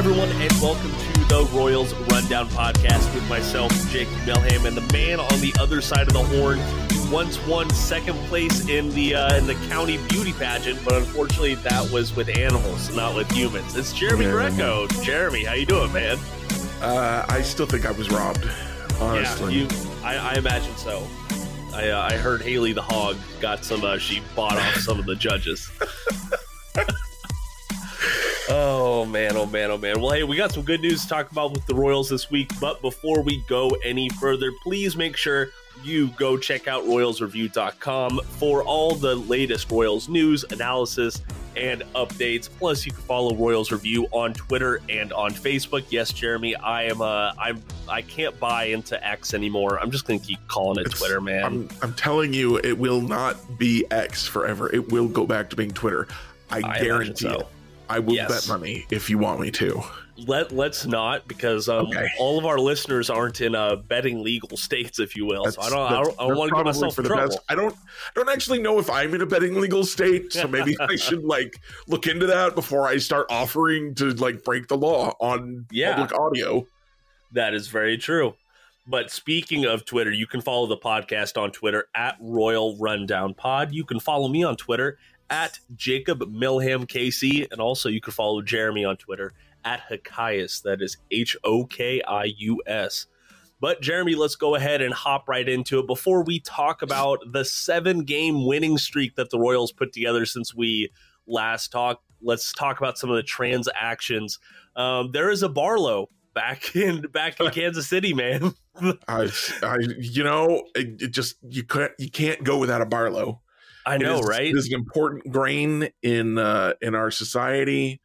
everyone, and welcome to the Royals Rundown podcast with myself, Jake Milham, and the man on the other side of the horn who once won second place in the uh, in the county beauty pageant, but unfortunately that was with animals, not with humans. It's Jeremy Yeah. Greco. Jeremy, how you doing, man? Uh, I still think I was robbed. Honestly, Yeah, you. I, I imagine so. I, uh, I heard Haley the hog got some. Uh, she bought off some of the judges. oh man! Oh man! Oh man! Well, hey, we got some good news to talk about with the Royals this week. But before we go any further, please make sure you go check out RoyalsReview.com for all the latest Royals news, analysis, and updates. Plus, you can follow Royals Review on Twitter and on Facebook. Yes, Jeremy, I am. Uh, I'm. I can't buy into X anymore. I'm just gonna keep calling it It's- Twitter, man. I'm I'm telling you, it will not be X forever. It will go back to being Twitter. I, I guarantee so. it. I will Yes. bet money if you want me to. Let Let's not because um, Okay. all of our listeners aren't in uh, betting legal states, if you will. so I don't. I don't, I don't want to get myself for in the trouble. best. I don't. I don't actually know if I'm in a betting legal state, so maybe I should like look into that before I start offering to like break the law on Yeah. public audio. That is very true. But speaking of Twitter, you can follow the podcast on Twitter at Royal Rundown Pod. You can follow me on Twitter at Jacob Milham KC, and also you can follow Jeremy on Twitter at Hokius. That is H O K I U S. But Jeremy, let's go ahead and hop right into it. Before we talk about the seven game winning streak that the Royals put together since we last talked, let's talk about some of the transactions. Um, there is a Barlow back in back in Kansas City, man. I, I, you know, it, it just you can't you can't go without a Barlow. I know, is- right? It is an important grain in uh, in our society.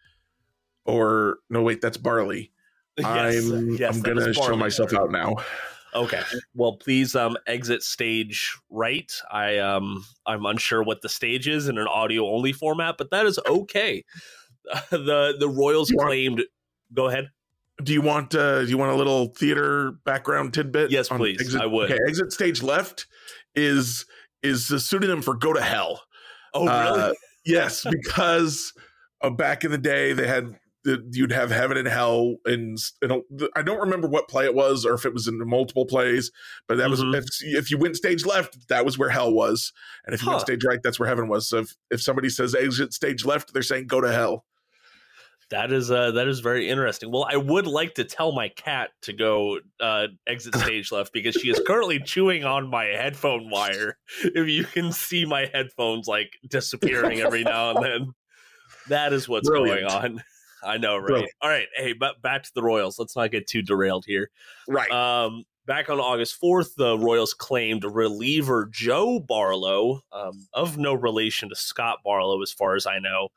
Or no, wait, that's barley. I'm yes, I'm gonna show myself out now. Okay. Well, please um exit stage right. I um I'm unsure what the stage is in an audio only format, but that is okay. the the Royals want- claimed Go ahead. Do you want uh, do you want a little theater background tidbit? Yes, please. Exit, I would. Okay, exit stage left is is a pseudonym for go to hell. Oh, really? Uh, yes, because uh, back in the day they had you'd have heaven and hell, and, I don't remember what play it was or if it was in multiple plays, but that Mhm. was if, if you went stage left, that was where hell was, and if you went stage right, that's where heaven was. So if, if somebody says exit stage left, they're saying go to hell. That is uh that is very interesting. Well, I would like to tell my cat to go uh exit stage left because she is currently chewing on my headphone wire. If you can see my headphones like disappearing every now and then. That is what's Brilliant. going on. I know, right? Brilliant. All right. Hey, but back to the Royals. Let's not get too derailed here. Right. Um, back on August 4th, the Royals claimed reliever Joe Barlow, um, of no relation to Scott Barlow, as far as I know.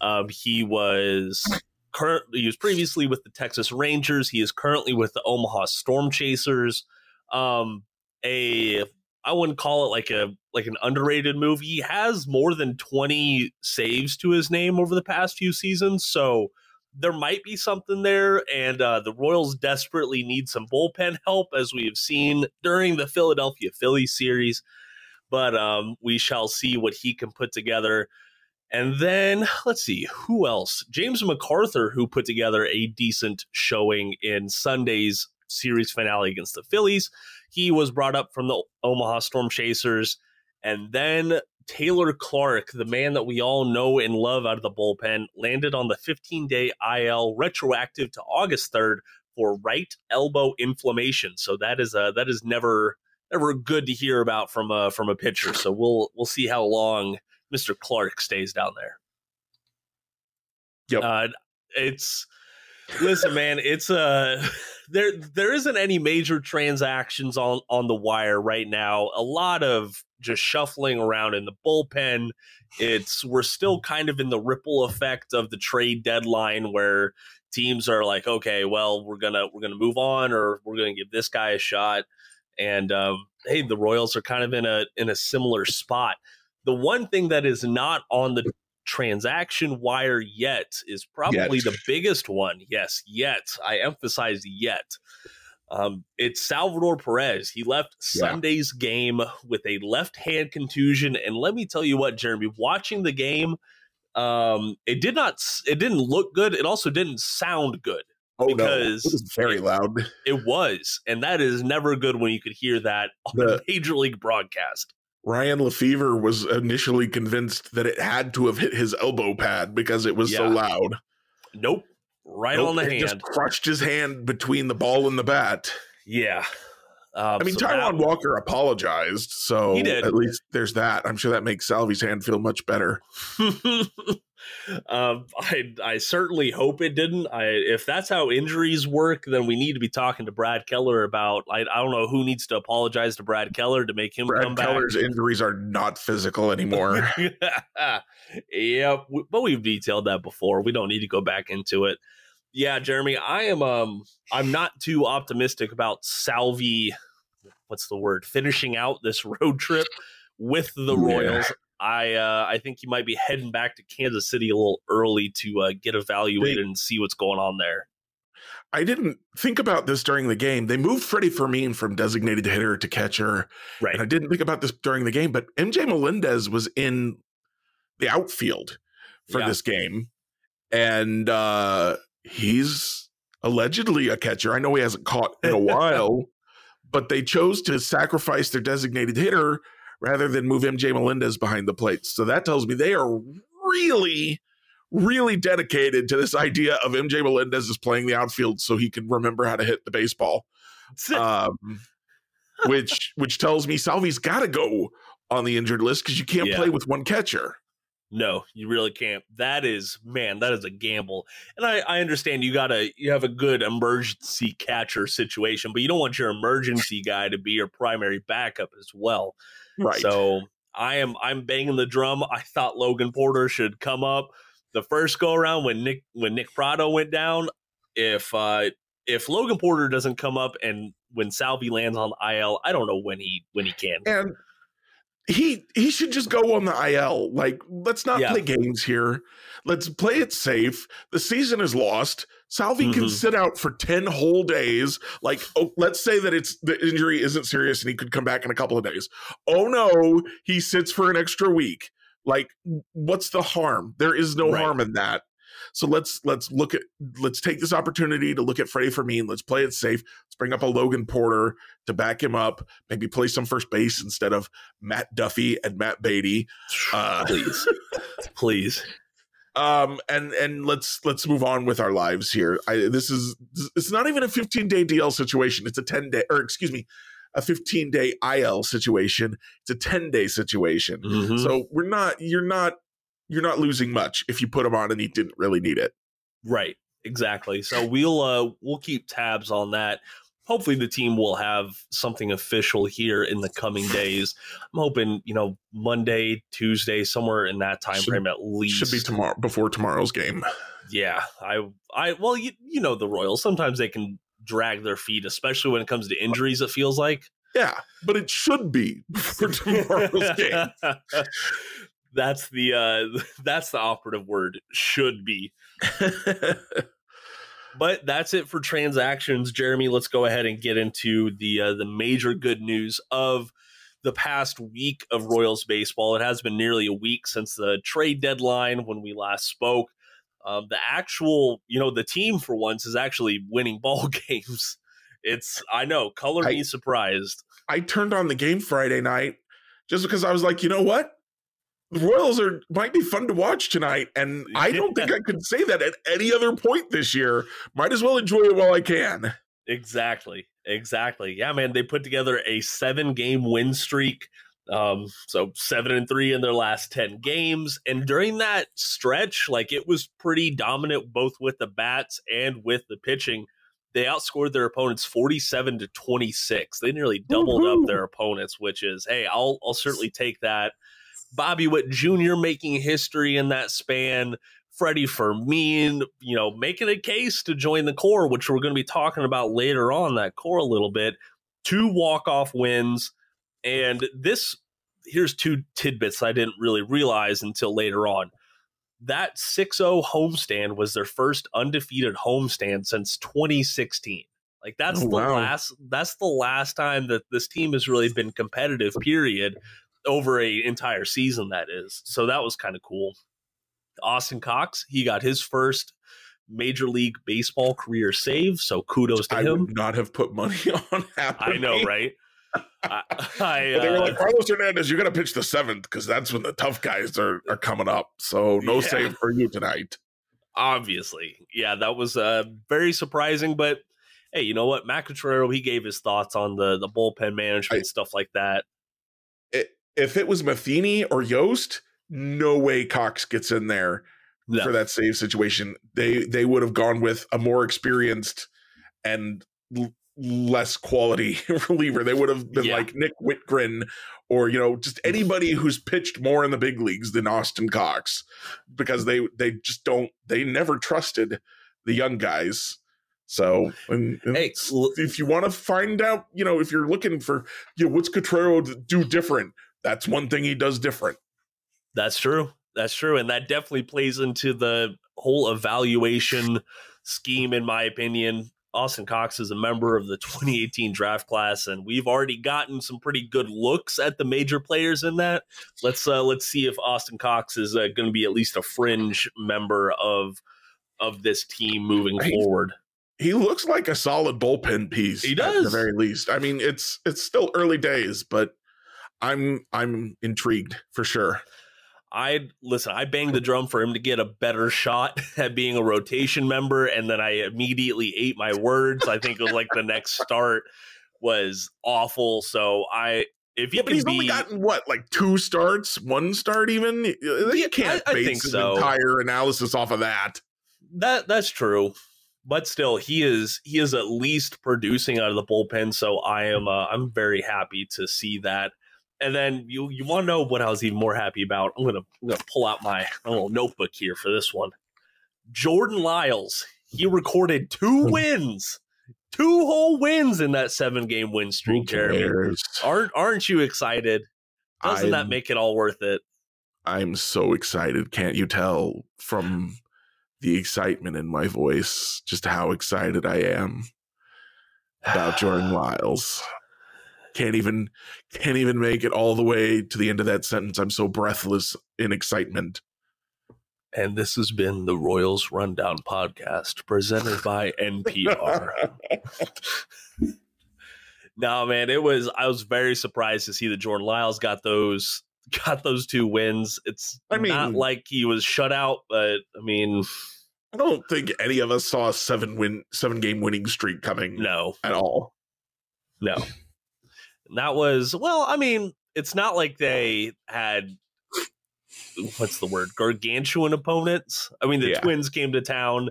Um, he was current. He was previously with the Texas Rangers. He is currently with the Omaha Storm Chasers. Um, a I wouldn't call it like a like an underrated movie. He has more than 20 saves to his name over the past few seasons, so there might be something there, and uh, the Royals desperately need some bullpen help, as we have seen during the Philadelphia Phillies series. But um, we shall see what he can put together. And then let's see who else. James McArthur, who put together a decent showing in Sunday's series finale against the Phillies. He was brought up from the Omaha Storm Chasers. And then Taylor Clarke, the man that we all know and love out of the bullpen, landed on the 15 day IL retroactive to August 3rd for right elbow inflammation. So that is uh that is never never good to hear about from a from a pitcher. So we'll we'll see how long Mr. Clarke stays down there. Yep. Uh, it's listen, man. It's uh there there isn't any major transactions on on the wire right now. A lot of just shuffling around in the bullpen. It's we're still kind of in the ripple effect of the trade deadline where teams are like, okay, well, we're gonna we're gonna move on or we're gonna give this guy a shot. And um, hey, the Royals are kind of in a in a similar spot. The one thing that is not on the transaction wire yet is probably Yet. the biggest one. Yes, yet. I emphasize yet. Um, it's Salvador Perez. He left Yeah. Sunday's game with a left hand contusion. And let me tell you what, Jeremy, watching the game, Um, it did not. It didn't look good. It also didn't sound good. Oh because no, it was very it- loud. It was, and that is never good when you could hear that on The- a major league broadcast. Ryan Lefebvre was initially convinced that it had to have hit his elbow pad because it was so loud. Nope, right Nope, on the it hand. just crushed his hand between the ball and the bat. Yeah. Um, I mean, so Taijuan Walker apologized, so He did. at least there's that. I'm sure that makes Salvy's hand feel much better. um, I I certainly hope it didn't. I if that's how injuries work, then we need to be talking to Brad Keller about. I, I don't know who needs to apologize to Brad Keller to make him come Brad back. Keller's injuries are not physical anymore. yeah, but we've detailed that before. We don't need to go back into it. Yeah, Jeremy, I am um I'm not too optimistic about Salvy what's the word? Finishing out this road trip with the Yeah. Royals. I uh I think he might be heading back to Kansas City a little early to uh, get evaluated and see what's going on there. I didn't think about this during the game. They moved Freddy Fermin from designated hitter to catcher. Right. And I didn't think about this during the game, but MJ Melendez was in the outfield for Yeah. this game. And uh he's allegedly a catcher. I know he hasn't caught in a while, but they chose to sacrifice their designated hitter rather than move MJ Melendez behind the plate. So that tells me they are really really dedicated to this idea of MJ Melendez is playing the outfield so he can remember how to hit the baseball um, which which tells me Salvy's got to go on the injured list because you can't Yeah. play with one catcher. No, you really can't. That is, man, that is a gamble. And I, I understand you gotta you have a good emergency catcher situation, but you don't want your emergency guy to be your primary backup as well. Right. So I am I'm banging the drum. I thought Logan Porter should come up the first go around when Nick when Nick Pratto went down. If uh if Logan Porter doesn't come up and when Salvy lands on IL, I don't know when he when he can. and he he should just go on the IL. Like, let's not Yeah. play games here. Let's play it safe. The season is lost. Salvy can Mhm. sit out for 10 whole days. Like, oh, let's say that it's the injury isn't serious and he could come back in a couple of days. Oh no, he sits for an extra week. Like, what's the harm? There is no Right. harm in that. So let's let's look at let's take this opportunity to look at Freddy Fermin. Let's play it safe. Let's bring up a Logan Porter to back him up. Maybe play some first base instead of Matt Duffy and Matt Beaty. Uh, Please. Please. um, and and let's let's move on with our lives here. I, this is it's not even a 15 day DL situation. It's a 10 day or excuse me, a 15 day IL situation. It's a 10 day situation. Mhm. So we're not you're not you're not losing much if you put him on and he didn't really need it. Right. Exactly. So we'll uh we'll keep tabs on that. Hopefully the team will have something official here in the coming days. I'm hoping, you know, Monday, Tuesday, somewhere in that time Should- frame at least. Should be tomorrow before tomorrow's game. Yeah. I I well you you know the Royals. Sometimes they can drag their feet, especially when it comes to injuries, it feels like. Yeah, but it should be for tomorrow's game. that's the uh that's the operative word. Should be. But that's it for transactions, Jeremy. Let's go ahead and get into the uh, the major good news of the past week of Royals baseball. It has been nearly a week since the trade deadline when we last spoke. Um, the actual, you know, the team for once is actually winning ball games. It's I know, color I- me surprised. I turned on the game Friday night just because I was like, you know what? The Royals are might be fun to watch tonight, and I don't think I could say that at any other point this year. Might as well enjoy it while I can. Exactly. Exactly. Yeah, man. They put together a seven game win streak. Um, so seven and three in their last 10 games. And during that stretch, like it was pretty dominant both with the bats and with the pitching. They outscored their opponents 47 to 26. They nearly doubled Woohoo. up their opponents, which is, hey, I'll I'll certainly take that. Bobby Witt Jr. making history in that span. Freddy Fermin, you know, making a case to join the core, which we're going to be talking about later on that core a little bit. Two walk-off wins, and this here's two tidbits I didn't really realize until later on. That 6-0 homestand was their first undefeated homestand since 2016. Like that's Oh, the wow. last that's the last time that this team has really been competitive period over a entire season that is. So that was kind of cool. Austin Cox, he got his first Major League Baseball career save. So kudos to I him. would not have put money on happening. I know, right? I, I, they were uh, like, Carlos Hernandez, you got to pitch the seventh because that's when the tough guys are, are coming up. So no Yeah. save for you tonight. obviously, yeah, that was uh, very surprising. But hey, you know what? Matt Quatraro, he gave his thoughts on the the bullpen management I- stuff like that. If it was Matheny or Yost, no way Cox gets in there No. for that save situation. They they would have gone with a more experienced and l- less quality reliever. They would have been Yeah. like Nick Wittgren or you know just mm. anybody who's pitched more in the big leagues than Austin Cox because they they just don't they never trusted the young guys. So and, and Hey, if you want to find out, you know, if you're looking for you know what's Quatraro do different, that's one thing he does different. That's true. That's true. And that definitely plays into the whole evaluation scheme, in my opinion. Austin Cox is a member of the 2018 draft class, and we've already gotten some pretty good looks at the major players in that. Let's uh, let's see if Austin Cox is uh, going to be at least a fringe member of of this team moving He's- forward. he looks like a solid bullpen piece. He does, at the very least. I mean, it's it's still early days, but I'm I'm intrigued for sure. I listen, I banged the drum for him to get a better shot at being a rotation member, and then I immediately ate my words. I think it was like the next start was awful. So I if you Yeah, but he's be only gotten what like two starts, one start even. You can't I- I base think so. entire analysis off of that. that that's true. But still, he is he is at least producing out of the bullpen. So I am uh, I'm very happy to see that. And then you you want to know what I was even more happy about? I'm gonna I'm gonna pull out my, little notebook here for this one. Jordan Lyles, he recorded two hmm. wins, two whole wins in that seven game win streak. Jeremy, aren't aren't you excited? Doesn't that I'm- make it all worth it? I'm so excited. Can't you tell from the excitement in my voice just how excited I am about Jordan Lyles? Can't even can't even make it all the way to the end of that sentence. I'm so breathless in excitement. And this has been the Royals Rundown podcast presented by NPR. no, man, it was I was very surprised to see that Jordan Lyles got those got those two wins. It's I not like he was shut out, but I mean, I don't think any of us saw a seven win seven game winning streak coming no, at all. no. That was well, I mean, it's not like they had what's the word gargantuan opponents. I mean, the Yeah. Twins came to town.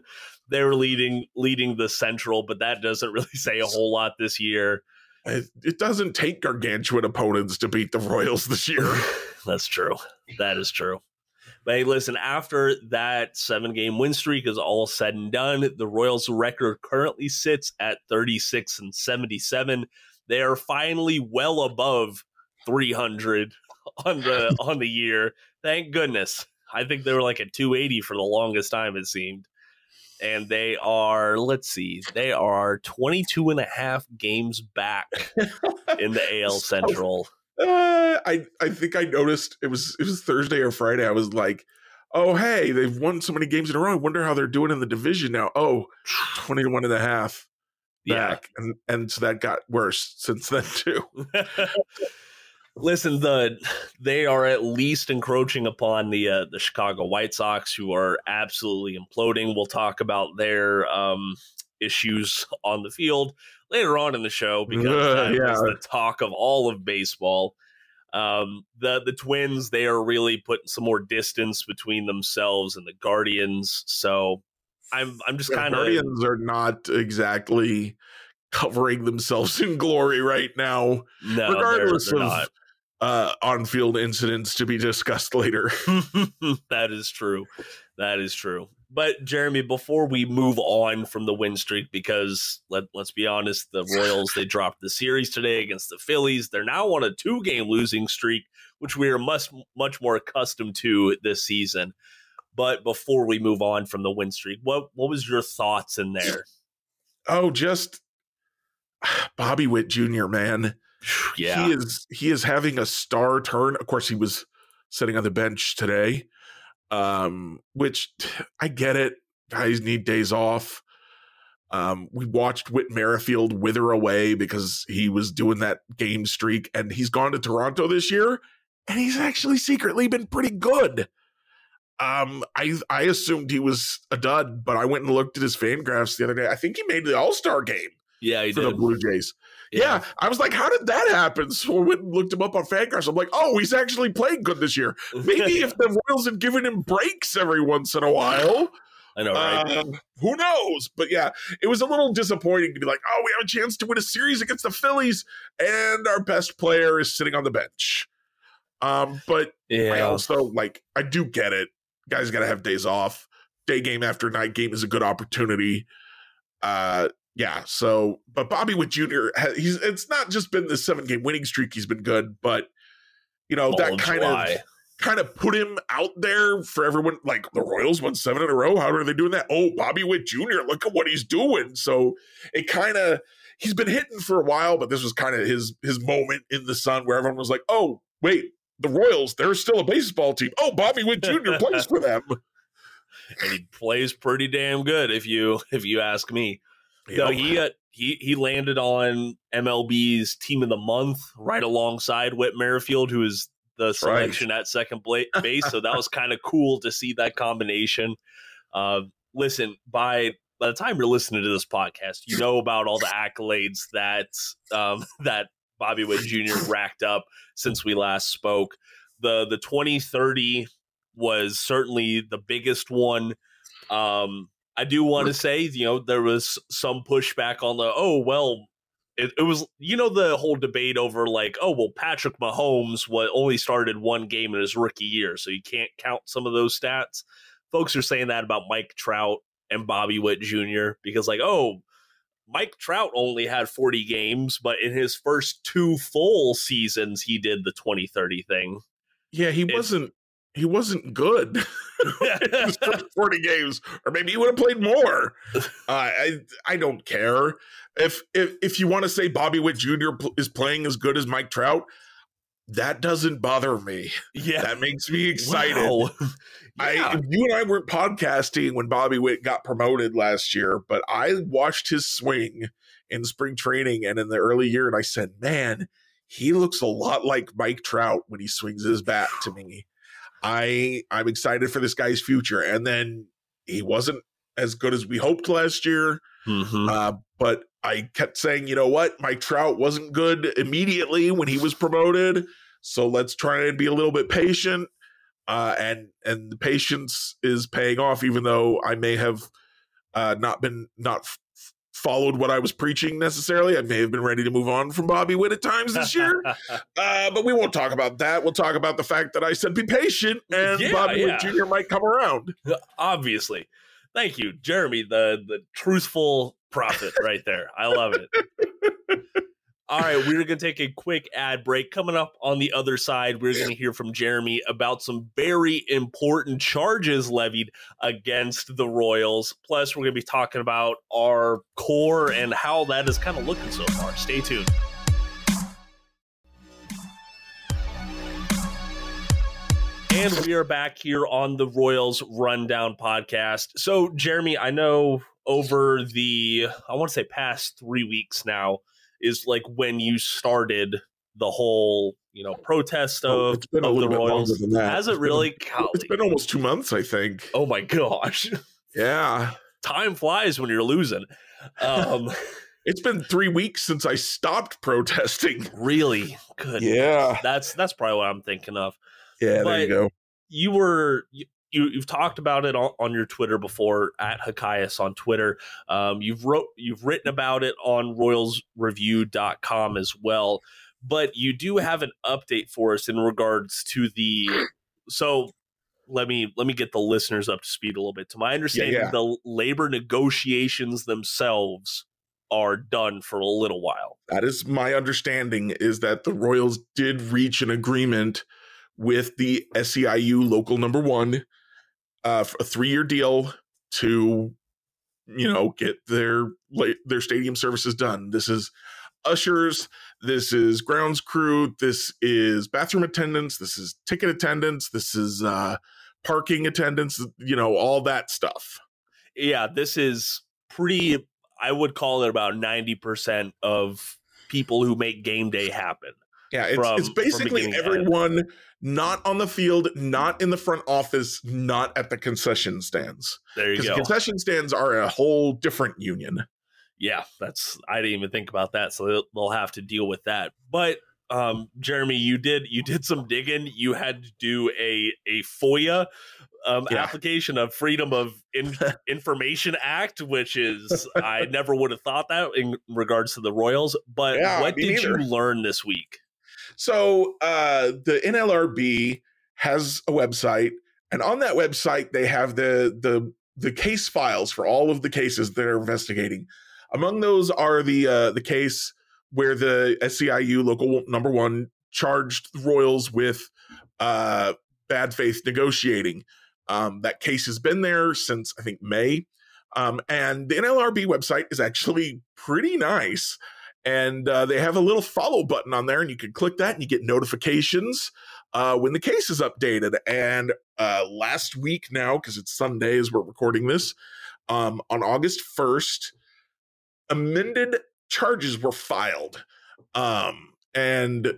They were leading leading the Central, but that doesn't really say a whole lot this year. It, it doesn't take gargantuan opponents to beat the Royals this year. That's true. That is true. But hey, listen, after that seven game win streak is all said and done, the Royals record currently sits at 36 and 77. They are finally well above 300 on the on the year. Thank goodness. I think they were like at 280 for the longest time, it seemed. And they are, let's see, they are 22 and a half games back in the AL Central. Uh, I I think I noticed it was it was Thursday or Friday. I was like, oh hey, they've won so many games in a row. I wonder how they're doing in the division now. Oh, 21 and a half Yeah. And and so that got worse since then too. Listen, the they are at least encroaching upon the uh, the Chicago White Sox, who are absolutely imploding. We'll talk about their um, issues on the field later on in the show because that Yeah. was the talk of all of baseball. Um, the the Twins they are really putting some more distance between themselves and the Guardians. So I'm I'm just kind of Guardians are not exactly covering themselves in glory right now, no, they're- regardless they're of not. uh, on-field incidents to be discussed later. that is true. That is true. But Jeremy, before we move on from the win streak, because let let's be honest, the Royals they dropped the series today against the Phillies. They're now on a two game losing streak, which we are much much more accustomed to this season. But before we move on from the win streak, what what was your thoughts in there? oh, just Bobby Witt Jr. Man. Yeah, he is he is having a star turn. Of course, he was sitting on the bench today, Um, which I get it. Guys need days off. Um, we watched Whit Merrifield wither away because he was doing that game streak, and he's gone to Toronto this year, and he's actually secretly been pretty good. Um, I I assumed he was a dud, but I went and looked at his fan graphs the other day. I think he made the All Star game Yeah, he for did. the Blue Jays. Yeah. I was like, how did that happen? So I went and looked him up on Fangraphs. I'm like, oh, he's actually playing good this year. Maybe if the Royals had given him breaks every once in a while, I know, right? uh, who knows? But yeah, it was a little disappointing to be like, oh, we have a chance to win a series against the Phillies, and our best player is sitting on the bench. Um, but I yeah. also like, I do get it. Guys got to have days off. Day game after night game is a good opportunity. Uh, yeah. So, but Bobby Witt Jr. has, he's it's not just been the seven game winning streak. He's been good, but you know All that kind July. of kind of put him out there for everyone. Like the Royals won seven in a row. How are they doing that? Oh, Bobby Witt Jr. Look at what he's doing. So it kind of he's been hitting for a while, but this was kind of his his moment in the sun where everyone was like, oh wait. The Royals, they're still a baseball team. Oh, Bobby Witt Jr. plays for them. and he plays pretty damn good if you if you ask me. No, Yep. he uh, he he landed on MLB's team of the month right alongside Whit Merrifield, who is the right. selection at second base. so that was kind of cool to see that combination. Uh, listen, by by the time you're listening to this podcast, you know about all the accolades that um, that Bobby Witt Jr. racked up since we last spoke. The the 2030 was certainly the biggest one. Um, I do want to say, you know, there was some pushback on the, oh, well, it, it was, you know, the whole debate over like, oh, well, Patrick Mahomes what only started one game in his rookie year, so you can't count some of those stats. Folks are saying that about Mike Trout and Bobby Witt Jr. because, like, oh, Mike Trout only had 40 games, but in his first two full seasons, he did the 2030 thing. Yeah, he It- wasn't. He wasn't good. His first Forty games, or maybe he would have played more. Uh, I I don't care if if if you want to say Bobby Witt Jr. is playing as good as Mike Trout. That doesn't bother me. yeah. That makes me excited. Wow. I you and I weren't podcasting when Bobby Witt got promoted last year, but I watched his swing in spring training and in the early year, and I said, "Man, he looks a lot like Mike Trout when he swings his bat to me." I I'm excited for this guy's future, and then he wasn't as good as we hoped last year. Mhm. Uh, but I kept saying, you know what, Mike Trout wasn't good immediately when he was promoted, so let's try and be a little bit patient. Uh, and and the patience is paying off, even though I may have uh, not been not f- followed what I was preaching necessarily. I may have been ready to move on from Bobby Witt at times this year. uh, but we won't talk about that. We'll talk about the fact that I said be patient, and Yeah, Bobby Witt. Jr. might come around. Obviously. Thank you, Jeremy, the the truthful prophet right there. I love it. All right, we're going to take a quick ad break. Coming up on the other side, we're going to hear from Jeremy about some very important charges levied against the Royals. Plus, we're going to be talking about our core and how that is kind of looking so far. Stay tuned. And we are back here on the Royals Rundown podcast. So, Jeremy, I know over the, I want to say past three weeks now, is like when you started the whole, you know, protest Oh, of, it's been a of the little bit longer Royals. than that. Has it It's been- really? It's been almost two months, I think. oh my gosh. Yeah. Time flies when you're losing. Um, It's been three weeks since I stopped protesting. really good. Yeah. That's that's probably what I'm thinking of. Yeah, there you go. you were you, you've talked about it on, on your Twitter before at Hokius on Twitter. Um, you've wrote you've written about it on royalsreview.com as well. But you do have an update for us in regards to the so let me let me get the listeners up to speed a little bit. To my understanding, yeah. the labor negotiations themselves are done for a little while. That is my understanding is that the Royals did reach an agreement with the SEIU local number one, uh, a three-year deal to, you know, get their their stadium services done. This is ushers, this is grounds crew, this is bathroom attendants, this is ticket attendants, this is uh, parking attendants, you know, all that stuff. Yeah, this is pretty. I would call it about ninety percent of people who make game day happen. Yeah, it's, from, it's basically everyone not on the field, not in the front office, not at the concession stands. There you go. Concession stands are a whole different union. Yeah, that's I didn't even think about that, so they'll, they'll have to deal with that. But um, Jeremy, you did you did some digging. You had to do a a FOIA um, yeah. application of Freedom of in- Information Act, which is I never would have thought that in regards to the Royals. But yeah, what did neither. you learn this week? So uh, the NLRB has a website, and on that website they have the the the case files for all of the cases that are investigating. Among those are the uh, the case where the SEIU local number one charged the Royals with uh, bad faith negotiating. Um, that case has been there since I think May. Um, and the NLRB website is actually pretty nice. And uh, they have a little follow button on there, and you can click that and you get notifications uh, when the case is updated. And uh, last week now, because it's Sunday as we're recording this, um, on August 1st, amended charges were filed. Um, and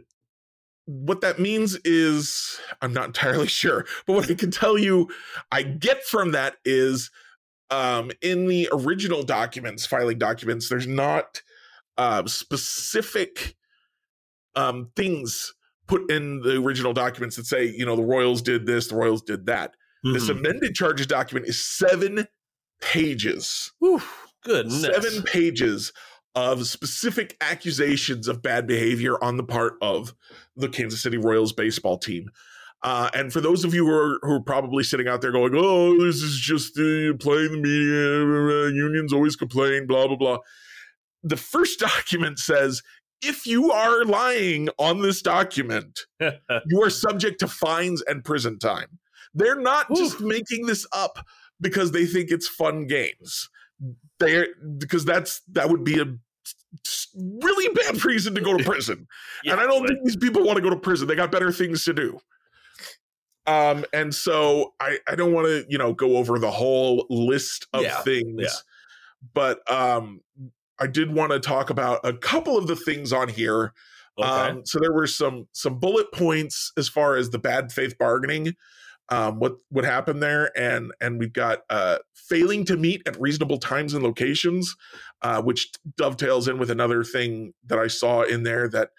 what that means is I'm not entirely sure, but what I can tell you I get from that is um, in the original documents, filing documents, there's not uh, specific um, things put in the original documents that say, you know, the Royals did this, the Royals did that. Mm-hmm. This amended charges document is seven pages. Whew, goodness. Seven pages of specific accusations of bad behavior on the part of the Kansas City Royals baseball team. Uh, and for those of you who are, who are probably sitting out there going, oh, this is just uh, playing the media, unions always complain, blah, blah, blah. The first document says if you are lying on this document, you are subject to fines and prison time. They're not Oof. just making this up because they think it's fun games they because that's that would be a really bad reason to go to prison. yeah, and I don't but... think these people want to go to prison. They got better things to do. Um, and so I, I don't want to, you know, go over the whole list of yeah, things, yeah. but um, I did want to talk about a couple of the things on here. Okay. Um, so there were some some bullet points as far as the bad faith bargaining um, what what happened there, and and we've got uh, failing to meet at reasonable times and locations, uh, which dovetails in with another thing that I saw in there that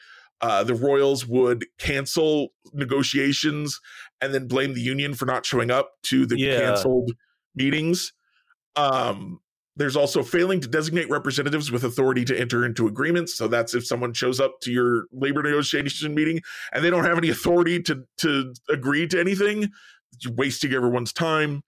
uh, the Royals would cancel negotiations and then blame the union for not showing up to the yeah. canceled meetings. Um, there's also failing to designate representatives with authority to enter into agreements. So that's if someone shows up to your labor negotiation meeting and they don't have any authority to to agree to anything, wasting everyone's time,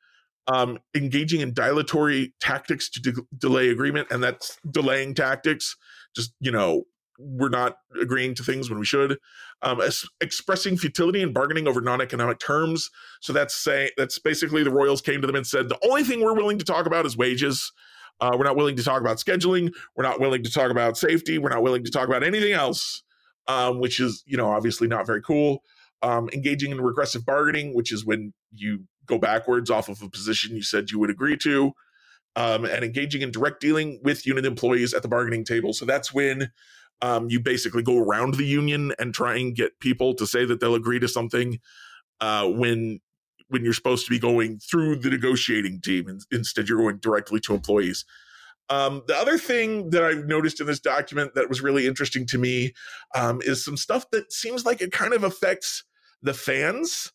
um, engaging in dilatory tactics to de- delay agreement, and that's delaying tactics. Just you know, we're not agreeing to things when we should. Um, es- expressing futility and bargaining over non-economic terms. So that's saying that's basically the Royals came to them and said the only thing we're willing to talk about is wages. Uh, we're not willing to talk about scheduling. We're not willing to talk about safety. We're not willing to talk about anything else, um, which is you know obviously not very cool um, engaging in regressive bargaining, which is when you go backwards off of a position you said you would agree to, um, and engaging in direct dealing with unit employees at the bargaining table. So that's when um, you basically go around the union and try and get people to say that they'll agree to something uh, when when you're supposed to be going through the negotiating team. And instead, you're going directly to employees. Um, the other thing that I've noticed in this document that was really interesting to me um, is some stuff that seems like it kind of affects the fans,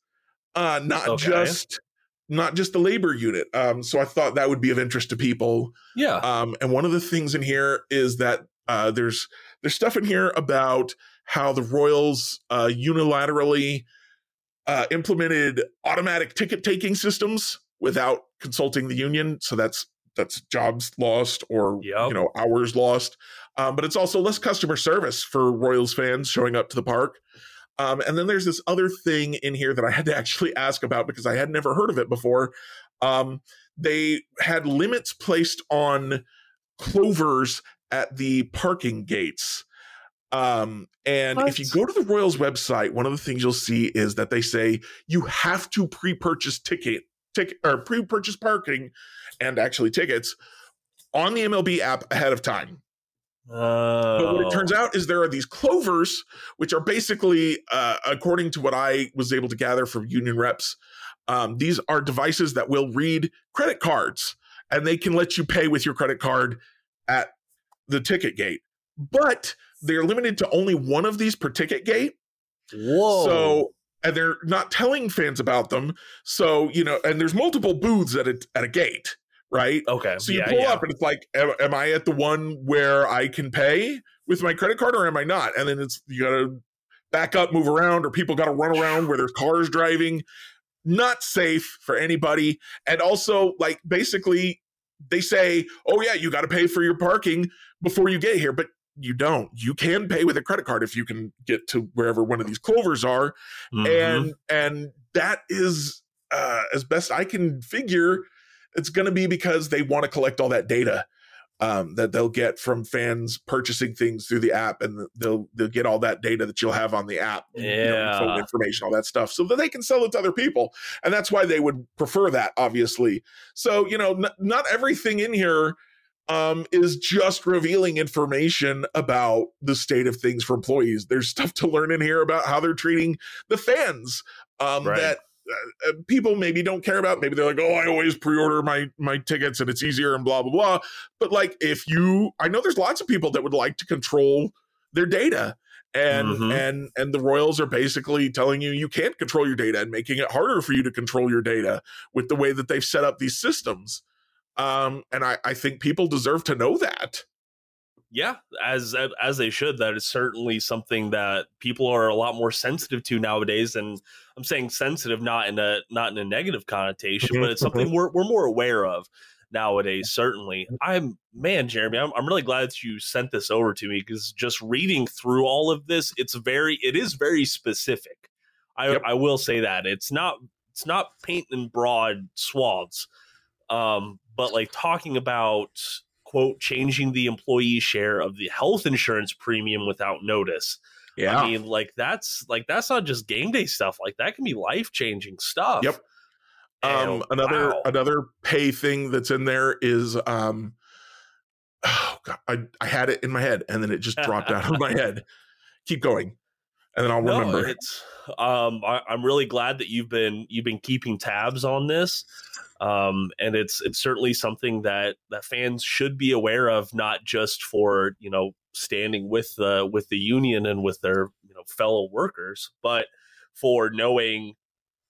uh, not okay. just not just the labor unit. Um, so I thought that would be of interest to people. Yeah. Um, and one of the things in here is that uh, there's there's stuff in here about how the Royals uh, unilaterally uh, implemented automatic ticket taking systems without consulting the union. So that's that's jobs lost or yep. you know hours lost. Um, but it's also less customer service for Royals fans showing up to the park. Um, and then there's this other thing in here that I had to actually ask about because I had never heard of it before. Um, they had limits placed on clovers at the parking gates. Um, and what? if you go to the Royals website, one of the things you'll see is that they say you have to pre-purchase ticket, ticket or pre-purchase parking, and actually tickets on the MLB app ahead of time. Oh. But what it turns out is there are these clovers, which are basically, uh, according to what I was able to gather from union reps, um, these are devices that will read credit cards and they can let you pay with your credit card at the ticket gate. But they're limited to only one of these per ticket gate. Whoa. So and they're not telling fans about them. So, you know, and there's multiple booths at a at a gate, right? Okay. So you yeah, pull yeah. up and it's like, am, am, I at the one where I can pay with my credit card or am I not? And then it's you gotta back up, move around, or people gotta run around where there's cars driving. Not safe for anybody. And also, like basically they say, oh yeah, you gotta pay for your parking before you get here. But you don't. You can pay with a credit card if you can get to wherever one of these clovers are, mm-hmm. and and that is uh, as best I can figure. It's going to be because they want to collect all that data um, that they'll get from fans purchasing things through the app, and they'll they'll get all that data that you'll have on the app, yeah, you know, information, all that stuff, so that they can sell it to other people, and that's why they would prefer that, obviously. So you know, n- not everything in here um, is just revealing information about the state of things for employees. There's stuff to learn in here about how they're treating the fans um, right. that uh, uh, people maybe don't care about. Maybe they're like, oh, I always pre-order my my tickets and it's easier and blah blah blah. But like, if you, I know there's lots of people that would like to control their data. And mm-hmm. and and the Royals are basically telling you you can't control your data and making it harder for you to control your data with the way that they've set up these systems. Um, and I, I think people deserve to know that. Yeah, as as they should. That is certainly something that people are a lot more sensitive to nowadays. And I'm saying sensitive not in a not in a negative connotation, mm-hmm, but it's something mm-hmm. we're we're more aware of nowadays. Certainly, I'm man, Jeremy. I'm I'm really glad that you sent this over to me because just reading through all of this, it's very it is very specific. I yep. I will say that it's not it's not paint in broad swaths. Um, but like talking about quote changing the employee share of the health insurance premium without notice. Yeah. I mean, like that's like that's not just game day stuff. Like that can be life changing stuff. Yep. Um, another wow. another pay thing that's in there is um oh god, I, I had it in my head and then it just dropped out of my head. Keep going. And then I'll no, remember. It's um I, I'm really glad that you've been you've been keeping tabs on this. Um, and it's it's certainly something that that fans should be aware of, not just for you know standing with the with the union and with their you know fellow workers, but for knowing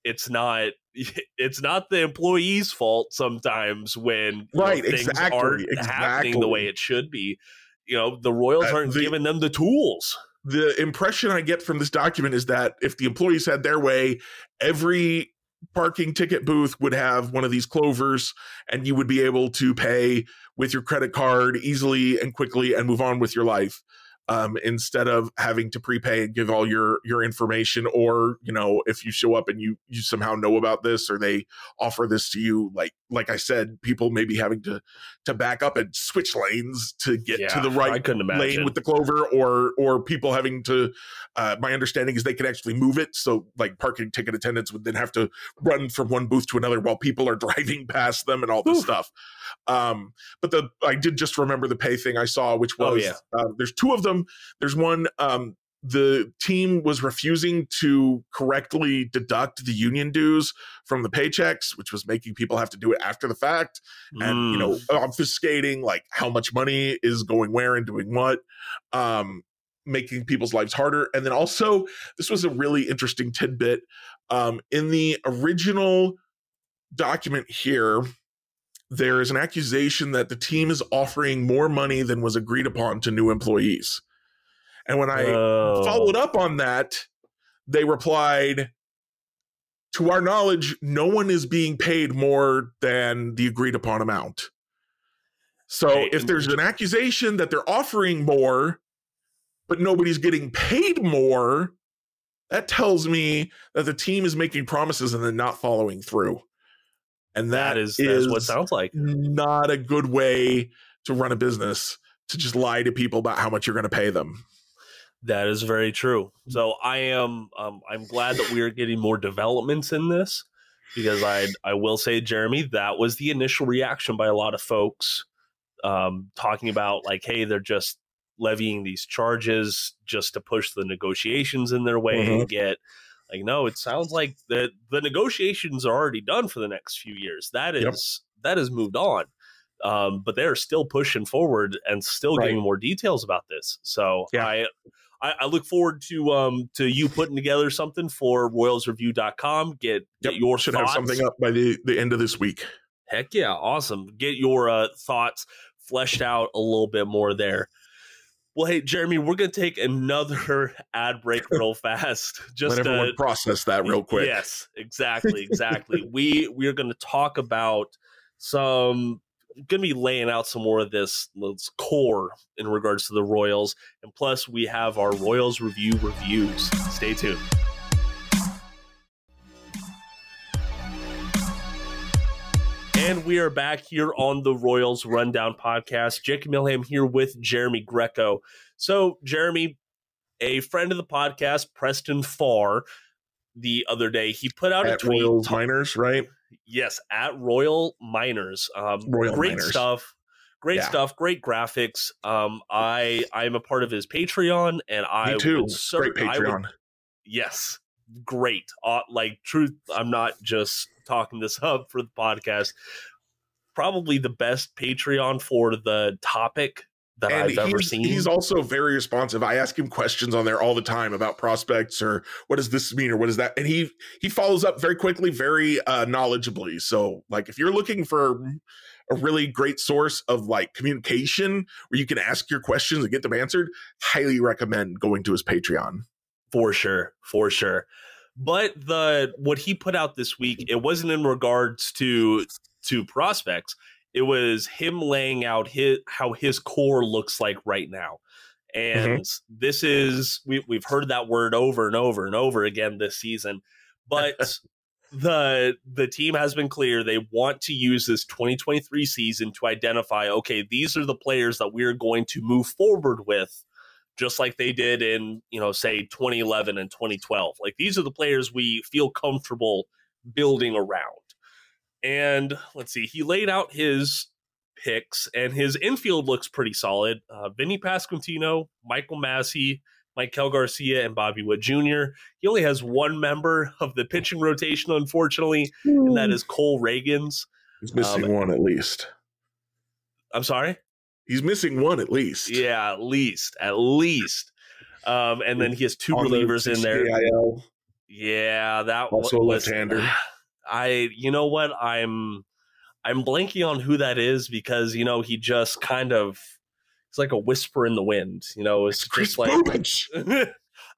it's not it's not the employee's fault sometimes when right know, things exactly, aren't exactly. happening the way it should be. You know, the Royals aren't the, giving them the tools. The impression I get from this document is that if the employees had their way, every parking ticket booth would have one of these clovers and you would be able to pay with your credit card easily and quickly and move on with your life um, instead of having to prepay and give all your your information or you know if you show up and you you somehow know about this or they offer this to you like like i said people maybe having to to back up and switch lanes to get yeah, to the right lane with the clover or or people having to uh, my understanding is they can actually move it so like parking ticket attendants would then have to run from one booth to another while people are driving past them and all this Oof. stuff um but the i did just remember the pay thing i saw which oh, was oh, yeah. uh, there's two of them there's one um, the team was refusing to correctly deduct the union dues from the paychecks, which was making people have to do it after the fact, and mm. you know, mm. obfuscating like how much money is going where and doing what, um, making people's lives harder. And then also, this was a really interesting tidbit um, in the original document here. There is an accusation that the team is offering more money than was agreed upon to new employees. And when I oh. followed up on that, they replied, to our knowledge, no one is being paid more than the agreed upon amount. So right. if there's an accusation that they're offering more, but nobody's getting paid more, that tells me that the team is making promises and then not following through. And that, that is, is what sounds like. Not a good way to run a business to just lie to people about how much you're going to pay them. That is very true. So I am um, I'm glad that we are getting more developments in this because I I will say, Jeremy, that was the initial reaction by a lot of folks um, talking about like, hey, they're just levying these charges just to push the negotiations in their way Mhm. and get like no it sounds like the the negotiations are already done for the next few years that is Yep. that has moved on um, but they're still pushing forward and still Right. giving more details about this so Yeah. I, I i look forward to um to you putting together something for royalsreview.com get get Yep, your Should thoughts have something up by the, the end of this week. Heck yeah, awesome. Get your uh, thoughts fleshed out a little bit more there. Well, hey, Jeremy, we're going to take another ad break real fast. Just Let everyone uh, process that real quick. Yes, exactly, exactly. we we are going to talk about some going to be laying out some more of this, this core in regards to the Royals, and plus we have our Royals review reviews. Stay tuned. And we are back here on the Royals Rundown podcast. Jake Milham here with Jeremy Greco. So, Jeremy, a friend of the podcast, Preston Farr, the other day, he put out a At tweet. Royals ta- Miners, right? yes, at Royal Miners. Um, Royal great Miners. stuff. Great Yeah. stuff. Great graphics. Um, I I'm a part of his Patreon, and I Me too. would Great I would Patreon. yes great uh, like truth i'm not just talking this up for the podcast probably the best patreon for the topic that and i've ever seen he's also very responsive. I ask him questions on there all the time about prospects or what does this mean or what is that, and he he follows up very quickly, very uh, knowledgeably. So, like, if you're looking for a really great source of like communication where you can ask your questions and get them answered, highly recommend going to his Patreon. for sure for sure but the what he put out this week it wasn't in regards to to prospects. It was him laying out his how his core looks like right now. Mm-hmm. And this is we, we've heard that word over and over and over again this season but the the team has been clear. They want to use this 2023 season to identify okay these are the players that we're going to move forward with just like they did in you know say 2011 and 2012 like these are the players we feel comfortable building around and let's see he laid out his picks and his infield looks pretty solid uh, vinny pasquantino michael massey Maikel Garcia and Bobby Witt Jr. He only has one member of the pitching rotation, unfortunately, and that is Cole Ragans. He's missing Um, one at least. I'm sorry? He's missing one at least. Yeah, at least, at least. Um, and then he has two On the relievers in there. 60 Yeah, that Also a was- left-hander. I, you know what, I'm, I'm blanking on who that is because you know he just kind of, it's like a whisper in the wind. You know, it's Kris just like,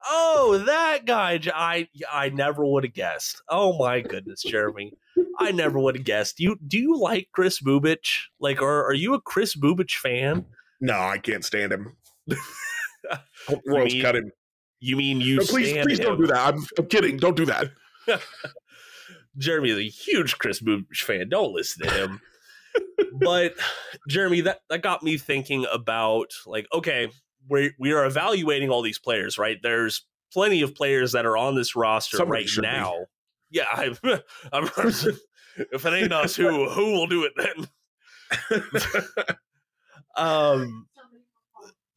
oh, that guy. I, I never would have guessed. Oh my goodness, Jeremy, I never would have guessed. You, do you like Kris Bubic? Like, are, are you a Kris Bubic fan? No, I can't stand him. Royals mean cut him. You mean you? No, please, please don't do that. I'm, I'm kidding. Don't do that. Jeremy is a huge Kris Bubic fan. Don't listen to him. but Jeremy, that that got me thinking about like, okay, we we are evaluating all these players, right? There's plenty of players that are on this roster Somebody right now. be. Yeah, I'm, I'm, if it ain't us, who who will do it then? Um,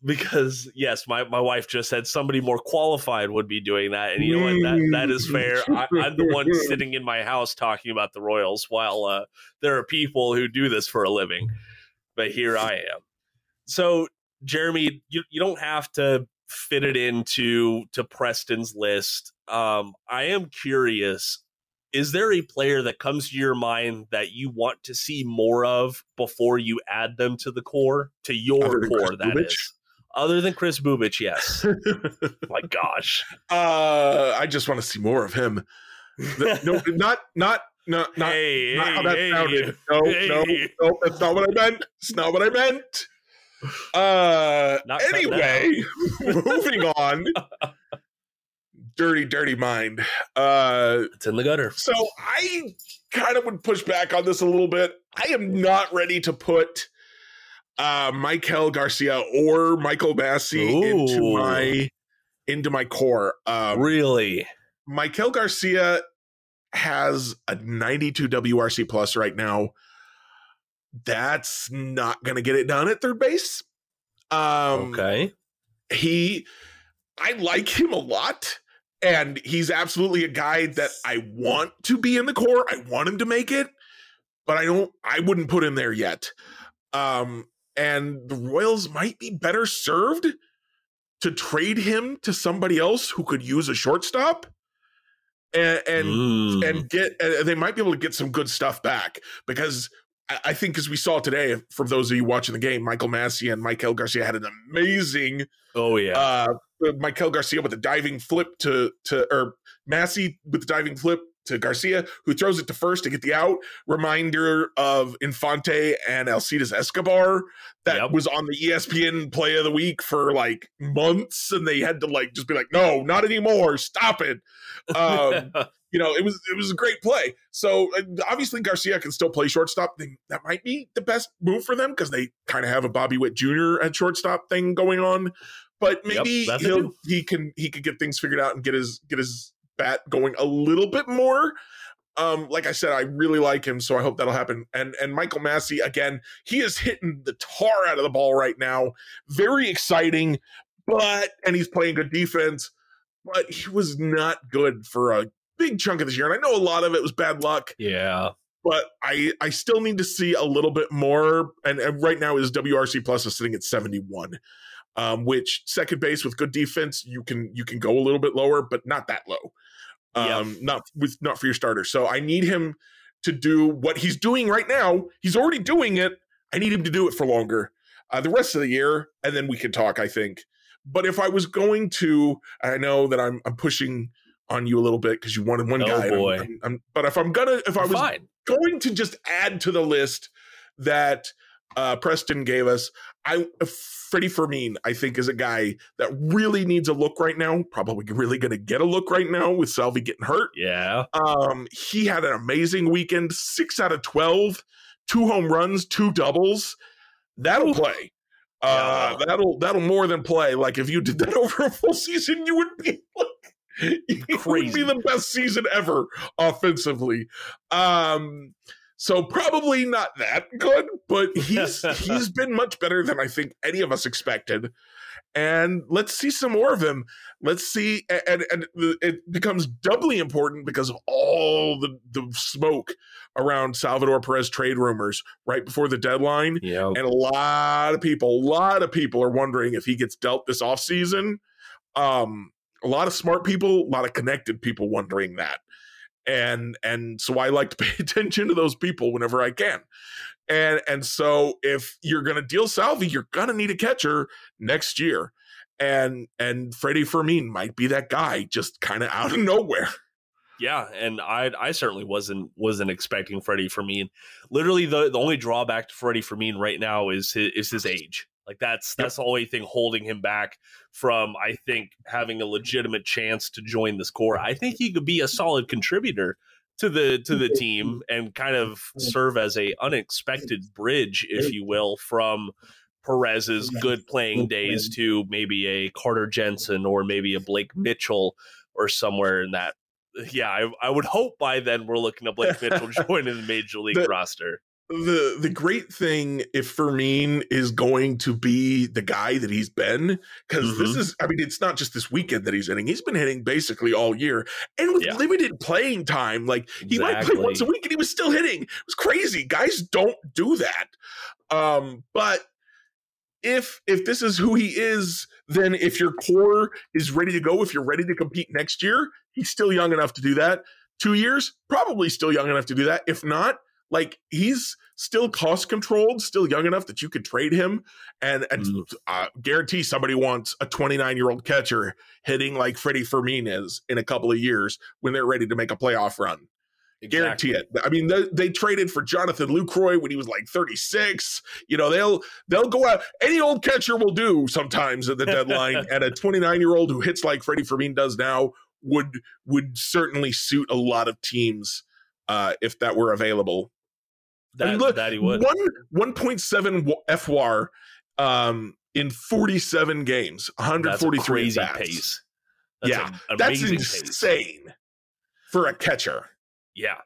because yes, my, my wife just said somebody more qualified would be doing that, and you know what? That that is fair. I, I'm the one sitting in my house talking about the Royals, while uh, there are people who do this for a living. But here I am. So, Jeremy, you you don't have to fit it into to Preston's list. Um, I am curious. Is there a player that comes to your mind that you want to see more of before you add them to the core, to your Other core? That is, Bubic? other than Kris Bubic, yes. My gosh, uh, I just want to see more of him. The- no, not not not not, hey, not hey, how that hey. sounded. No, no, no, that's not what I meant. It's not what I meant. Uh, Not anyway, moving on. Dirty, dirty mind. Uh, It's in the gutter. So I kind of would push back on this a little bit. I am not ready to put uh Maikel Garcia or Michael Massey into my into my core. Um, really? Maikel Garcia has a 92 WRC plus right now. That's not going to get it done at third base. Um, okay. He, I like him a lot, and he's absolutely a guy that I want to be in the core. I want him to make it, but I don't. I wouldn't put him there yet. Um, and the Royals might be better served to trade him to somebody else who could use a shortstop and and, Mm. and get and they might be able to get some good stuff back because I- think as we saw today, from those of you watching the game, Michael Massey and Maikel Garcia had an amazing oh yeah. uh Maikel Garcia with a diving flip to to or Massey with the diving flip to Garcia, who throws it to first to get the out. Reminder of Infante and Alcides Escobar that Yep. was on the ESPN play of the week for like months, and they had to like just be like, no, not anymore, stop it. Um, you know, it was it was a great play. So obviously Garcia can still play shortstop. They, that might be the best move for them because they kind of have a Bobby Witt Jr. at shortstop thing going on. But maybe they he'll he can he could get things figured out and get his get his bat going a little bit more. Um, like I said, I really like him, so I hope that'll happen. And and Michael Massey again, he is hitting the tar out of the ball right now. Very exciting, but and he's playing good defense, but he was not good for a big chunk of this year. And I know a lot of it was bad luck, yeah. but I I still need to see a little bit more. And, and right now his WRC plus is sitting at 71. Um, which second base with good defense, you can you can go a little bit lower, but not that low. Um, not with not for your starter. So I need him to do what he's doing right now. He's already doing it. I need him to do it for longer. Uh, the rest of the year, and then we can talk, I think. But if I was going to, I know that I'm I'm pushing on you a little bit because you wanted one Oh, guy. and I'm- I'm- I'm- but if I'm gonna, if I was Fine. going to just add to the list that uh, Preston gave us, I Freddy Fermin, I think, is a guy that really needs a look right now. Probably really going to get a look right now with Salvy getting hurt. Yeah. Um, he had an amazing weekend, six out of twelve, two home runs, two doubles. That'll play. Uh, Yeah. that'll that'll more than play. Like if you did that over a full season, you would be like, it would Crazy. be the best season ever offensively. Um, so probably not that good, but he's he's been much better than I think any of us expected. And let's see some more of him. Let's see, and, and it becomes doubly important because of all the, the smoke around Salvador Perez trade rumors right before the deadline. Yeah. And a lot of people, a lot of people are wondering if he gets dealt this offseason. Um, a lot of smart people, a lot of connected people wondering that. And and so I like to pay attention to those people whenever I can. And and so if you're gonna deal Salvy, you're gonna need a catcher next year. And and Freddy Fermin might be that guy just kind of out of nowhere. Yeah, and I I certainly wasn't wasn't expecting Freddy Fermin. Literally, the the only drawback to Freddy Fermin right now is his, is his age. Like that's Yep. that's the only thing holding him back from I think having a legitimate chance to join this core. I think he could be a solid contributor to the to the team and kind of serve as a unexpected bridge, if you will, from Perez's good playing days to maybe a Carter Jensen or maybe a Blake Mitchell or somewhere in that. Yeah, I, I would hope by then we're looking at Blake Mitchell joining the major league The- roster. The the great thing if Fermin is going to be the guy that he's been because this Mhm. is I mean it's not just this weekend that he's hitting he's been hitting basically all year and with Yeah. limited playing time like he might play once a week and he was still hitting. It was crazy. Guys don't do that. Um but if if this is who he is then if your core is ready to go if you're ready to compete next year he's still young enough to do that. Two years probably still young enough to do that. If not like he's still cost controlled, still young enough that you could trade him, and and Mm. uh, guarantee somebody wants a 29 year old catcher hitting like Freddy Fermin is in a couple of years when they're ready to make a playoff run. Guarantee it. I mean, they, they traded for Jonathan Lucroy when he was like 36. You know, they'll they'll go out. Any old catcher will do sometimes at the deadline, and a 29 year old who hits like Freddy Fermin does now would would certainly suit a lot of teams uh, if that were available. That, And look, that he would. One one point seven FWAR um, in forty seven games, 143 That's a forty three crazy pace. That's yeah, that's amazing pace. insane for a catcher. Yeah.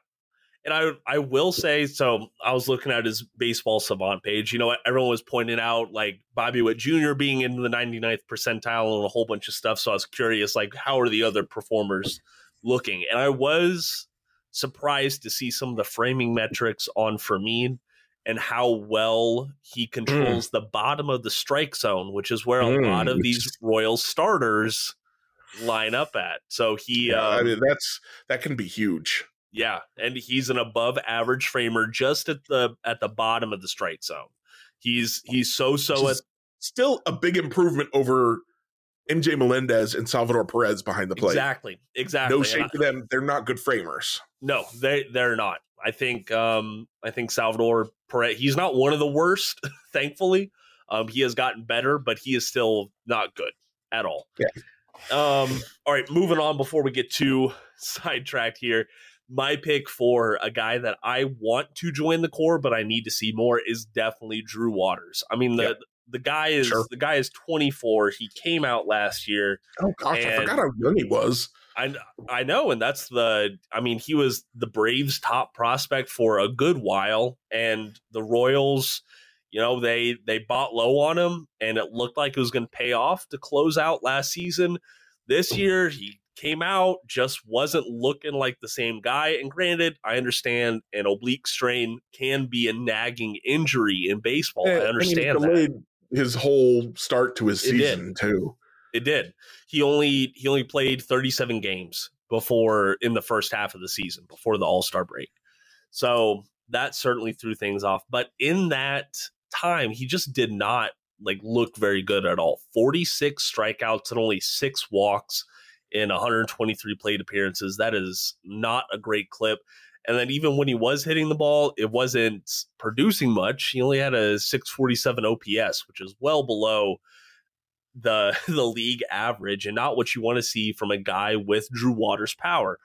And I I will say so. I was looking at his baseball savant page. You know, everyone was pointing out like Bobby Witt Jr. being in the 99th percentile and a whole bunch of stuff. So I was curious, like, how are the other performers looking? And I was surprised to see some of the framing metrics on Fermin and how well he controls the bottom of the strike zone, which is where a Mm, lot of these Royal starters line up at. So he, Yeah, I um, mean that's that can be huge. yeah, and he's an above average framer just at the at the bottom of the strike zone. He's he's so so at still a big improvement over MJ Melendez and Salvador Perez behind the plate. exactly exactly. No shame to them; they're not good framers. no, they they're not. I think um I think Salvador Perez he's not one of the worst, thankfully. Um he has gotten better, but he is still not good at all. Yeah. Um all right, moving on before we get too sidetracked here. My pick for a guy that I want to join the core, but I need to see more is definitely Drew Waters. I mean the Yeah. The guy is Sure. the guy is 24. He came out last year. Oh gosh, I forgot how young he was. I I know, and that's the. I mean, he was the Braves' top prospect for a good while, and the Royals, you know, they they bought low on him, and it looked like it was going to pay off to close out last season. This mm. year, he came out, just wasn't looking like the same guy. And granted, I understand an oblique strain can be a nagging injury in baseball. Yeah, I eh, and he understand that. His whole start to his It did. season too. It did. He only he only played 37 games before in the first half of the season before the All-Star break. So that certainly threw things off, but in that time he just did not like look very good at all. 46 strikeouts and only 6 walks in 123 plate appearances. That is not a great clip. And then even when he was hitting the ball, it wasn't producing much. He only had a 647 OPS, which is well below the the league average and not what you want to see from a guy with Drew Waters power.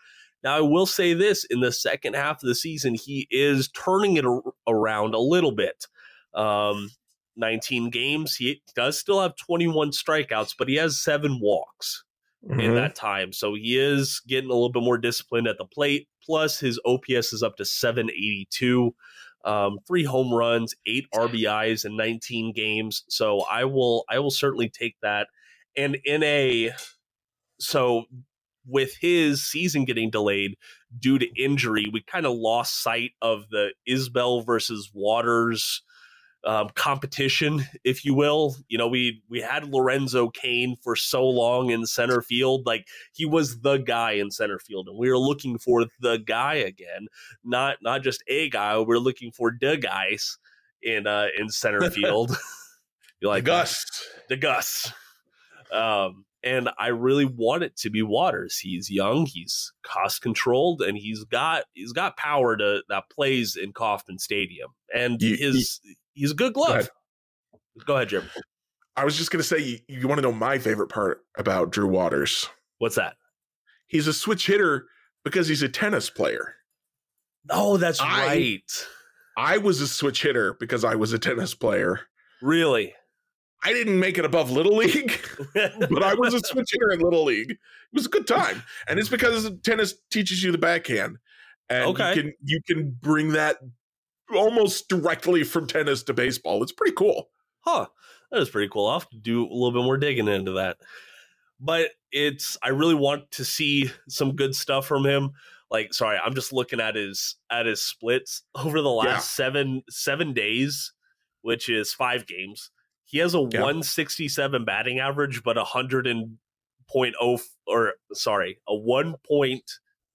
Now I will say this in the second half of the season he is turning it around a little bit. Um 19 games he does still have 21 strikeouts but he has 7 walks in Mhm. that time. So he is getting a little bit more disciplined at the plate. Plus, his OPS is up to 782. Um, three home runs, eight RBIs in 19 games. So I will I will certainly take that. And in a so with his season getting delayed due to injury, we kind of lost sight of the Isbel versus Waters um, competition, if you will. You know, we we had Lorenzo Cain for so long in center field, like he was the guy in center field, and we were looking for the guy again, not not just a guy. We're looking for the guys in uh in center field. you like Gus. the Gus. Um, and I really want it to be Waters. He's young, he's cost controlled, and he's got he's got power to that plays in Kauffman Stadium. And You- his he's a good glove. ahead. Go ahead, Jim. I was just gonna say you, you want to know my favorite part about Drew Waters. What's that? He's a switch hitter because he's a tennis player. Oh, that's I- right. I was a switch hitter because I was a tennis player. Really? I didn't make it above little league, but I was a switch hitter in little league. It was a good time, and it's because tennis teaches you the backhand, and Okay. you can you can bring that almost directly from tennis to baseball. It's pretty cool. huh that is pretty cool i'll have to do a little bit more digging into that but it's i really want to see some good stuff from him like sorry i'm just looking at his at his splits over the last Yeah. seven seven days which is five games he has a Yeah. 167 batting average but a 100 point oh or sorry a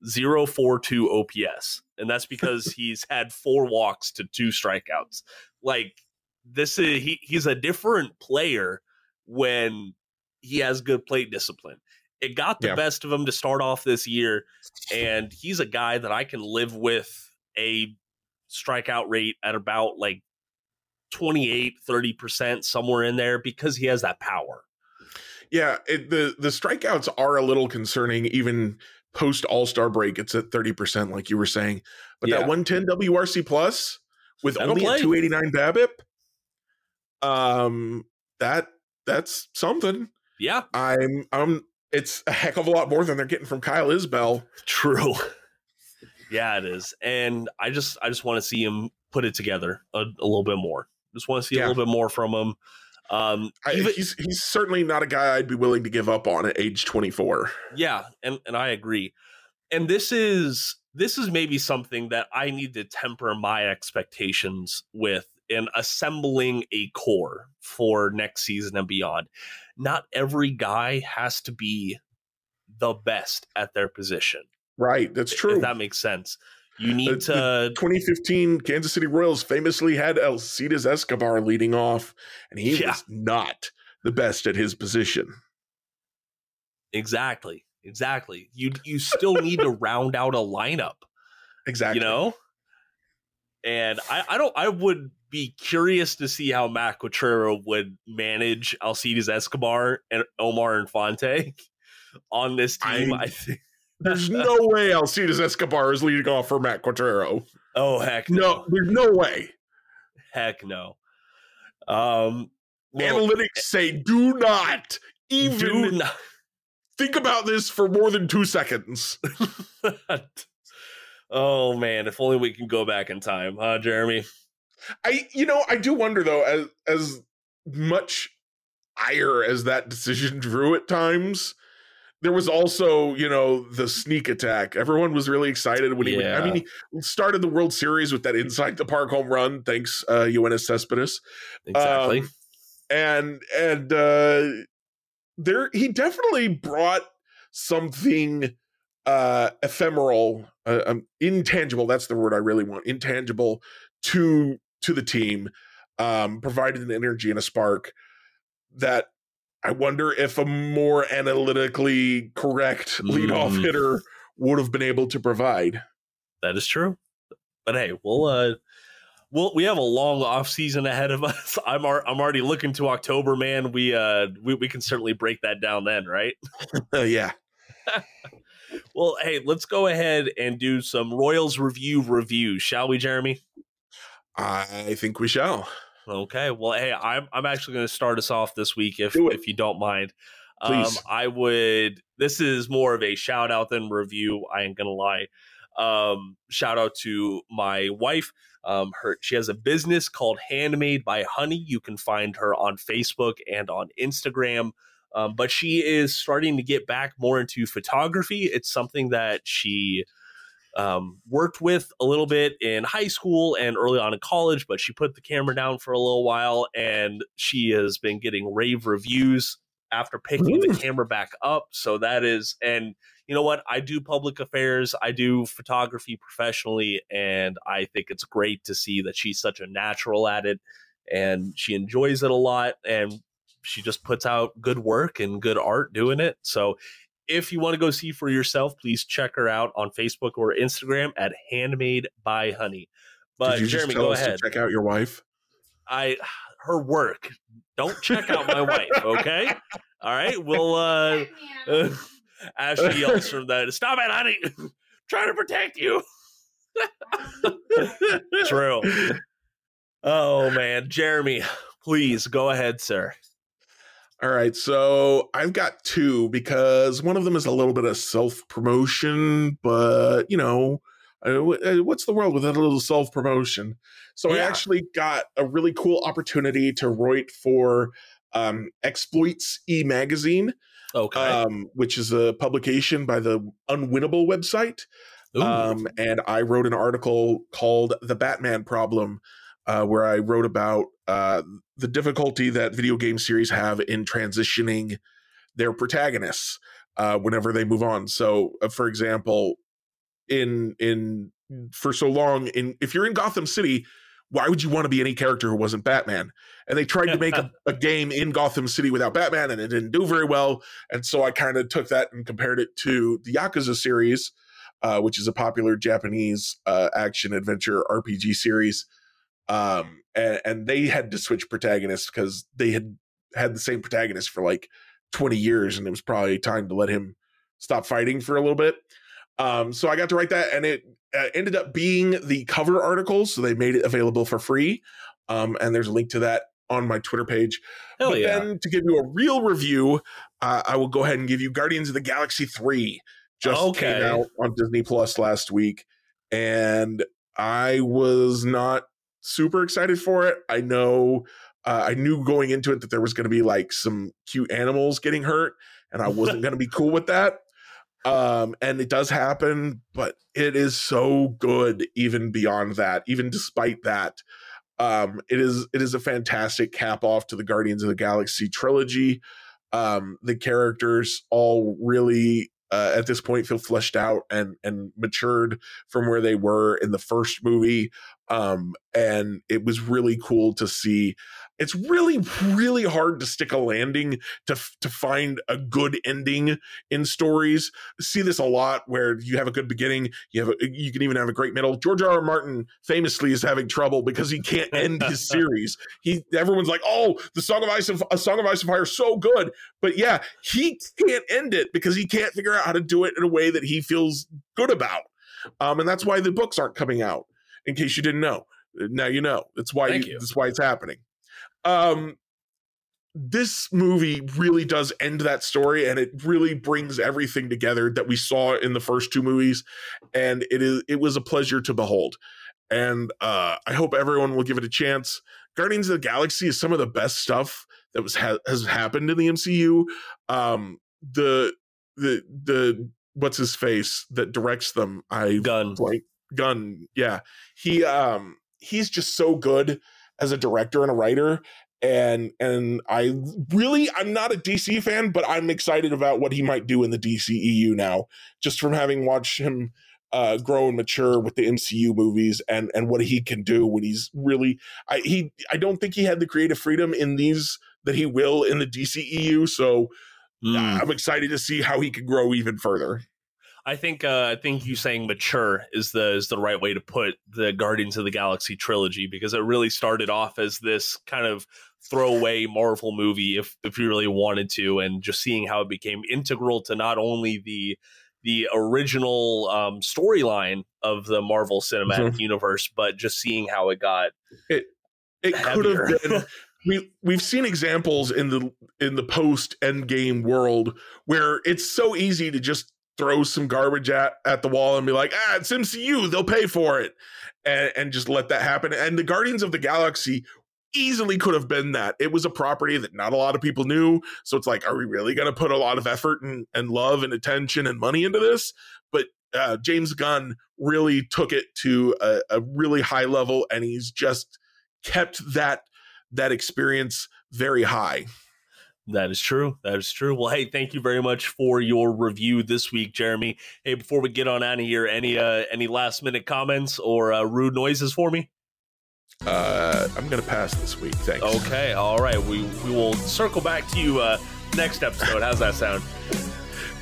1.042 ops and that's because he's had four walks to two strikeouts like this is he, he's a different player when he has good plate discipline. It got the Yeah. best of him to start off this year, and he's a guy that I can live with a strikeout rate at about like 28, 30%, somewhere in there because he has that power. Yeah, it, the the strikeouts are a little concerning. Even post All Star break, it's at thirty percent, like you were saying. But Yeah. that one ten WRC plus with That'll only play. a two eighty nine BABIP, um, that that's something. Yeah. I'm I'm it's a heck of a lot more than they're getting from Kyle Isbel. True. yeah, it is, and I just I just want to see him put it together a, a little bit more. Just want to see yeah. a little bit more from him. Um, I, even, he's he's certainly not a guy I'd be willing to give up on at age 24. Yeah, and and I agree. And this is this is maybe something that I need to temper my expectations with in assembling a core for next season and beyond. Not every guy has to be the best at their position. Right, that's true. If that makes sense. You need uh, to. The 2015 Kansas City Royals famously had Alcides Escobar leading off, and he yeah. was not the best at his position. Exactly. Exactly. You you still need to round out a lineup. Exactly. You know? And I, I don't I would be curious to see how Matt Quatraro would manage Alcides Escobar and Omar Infante on this team. I, I think there's no way Alcides Escobar is leading off for Matt Quatraro. Oh heck no. no there's no way. Heck no. Um well, analytics say do not even do not. think about this for more than two seconds. oh man, if only we can go back in time, huh, Jeremy? I you know, I do wonder though, as as much ire as that decision drew at times, there was also, you know, the sneak attack. Everyone was really excited when he. Yeah. I mean, he started the World Series with that inside the park home run. Thanks, uh, Yoenis Cespedes. Exactly. Um, and and uh, there, he definitely brought something uh ephemeral uh, um, intangible that's the word i really want intangible to to the team um provided an energy and a spark that I wonder if a more analytically correct leadoff mm. hitter would have been able to provide. That is true. But hey, we'll uh well we have a long off season ahead of us. I'm ar- I'm already looking to October, man. We uh we, we can certainly break that down then, right? uh, yeah. well, hey, let's go ahead and do some Royals review review, shall we, Jeremy? I think we shall. Okay. Well, hey, I'm I'm actually going to start us off this week if if you don't mind. Um, Please. Um, I would. This is more of a shout out than review. I ain't gonna lie. Um, shout out to my wife. Um, her she has a business called Handmade by Honey. You can find her on Facebook and on Instagram. Um, but she is starting to get back more into photography. It's something that she um, worked with a little bit in high school and early on in college, but she put the camera down for a little while and she has been getting rave reviews after picking Ooh. the camera back up. So that is, and you know what? I do public affairs, I do photography professionally, and I think it's great to see that she's such a natural at it and she enjoys it a lot. And she just puts out good work and good art doing it. So if you want to go see for yourself, please check her out on Facebook or Instagram at Handmade by Honey. But Jeremy, go ahead. check out your wife. I her work. Don't check out my wife, okay? All right. We'll uh, uh Ashley yells from that. Stop it, honey. trying to protect you. True. Oh man, Jeremy, please go ahead, sir. All right, so I've got two because one of them is a little bit of self promotion, but you know, uh, uh, what's the world without a little self promotion? So yeah. I actually got a really cool opportunity to write for um, Exploits E Magazine, okay, um, which is a publication by the Unwinnable website. Um, and I wrote an article called "The Batman Problem," uh, where I wrote about uh, the difficulty that video game series have in transitioning their protagonists uh, whenever they move on. So, uh, for example, in in for so long, in if you're in Gotham City, why would you want to be any character who wasn't Batman? And they tried to make a, a, game in Gotham City without Batman, and it didn't do very well. And so I kind of took that and compared it to the Yakuza series, uh, which is a popular Japanese uh, action adventure RPG series um, and, and they had to switch protagonists because they had had the same protagonist for like 20 years, and it was probably time to let him stop fighting for a little bit. Um, so I got to write that, and it uh, ended up being the cover article. So they made it available for free. Um, and there's a link to that on my Twitter page. Hell but yeah. then to give you a real review, uh, I will go ahead and give you Guardians of the Galaxy 3. Just Okay. came out on Disney Plus last week. And I was not super excited for it. I know uh, I knew going into it that there was going to be like some cute animals getting hurt, and I wasn't going to be cool with that. Um, and it does happen, but it is so good even beyond that, even despite that. Um, it is it is a fantastic cap off to the Guardians of the Galaxy trilogy. Um, the characters all really uh, at this point feel fleshed out and and matured from where they were in the first movie. Um, and it was really cool to see. It's really really hard to stick a landing to to find a good ending in stories. See this a lot where you have a good beginning, you have a, you can even have a great middle. George R. R. Martin famously is having trouble because he can't end his series. He everyone's like, "Oh, the Song of Ice and a Song of Ice and Fire is so good," but yeah, he can't end it because he can't figure out how to do it in a way that he feels good about. Um, and that's why the books aren't coming out. In case you didn't know, now you know. That's why you, you. that's why it's happening. Um, this movie really does end that story and it really brings everything together that we saw in the first two movies and it is it was a pleasure to behold. And uh i hope everyone will give it a chance. Guardians of the galaxy is some of the best stuff that was ha- has happened in the mcu um the the the what's his face that directs them i Gunn. like Gunn yeah. He um he's just so good as a director and a writer and and i really i'm not a dc fan but i'm excited about what he might do in the dceu now just from having watched him uh grow and mature with the mcu movies and and what he can do when he's really i he i don't think he had the creative freedom in these that he will in the dceu so Mm. i'm excited to see how he can grow even further I think uh, I think you saying mature is the is the right way to put the Guardians of the Galaxy trilogy because it really started off as this kind of throwaway Marvel movie if if you really wanted to, and just seeing how it became integral to not only the the original um, storyline of the Marvel Cinematic Universe, but just seeing how it got it could heavier. have been we we've seen examples in the in the post endgame world where it's so easy to just throw some garbage at at the wall and be like ah it's MCU they'll pay for it. And and just let that happen. And the Guardians of the Galaxy easily could have been that. It was a property that not a lot of people knew. So it's like are we really going to put a lot of effort and, and love and attention and money into this? But uh, James Gunn really took it to a, a really high level and he's just kept that that experience very high. That is true. That is true. Well, hey, thank you very much for your review this week, Jeremy. Hey, before we get on out of here, any uh, any last minute comments or uh, rude noises for me? Uh, I'm gonna pass this week. Thanks. Okay, all right. We we will circle back to you uh, next episode. How's that sound?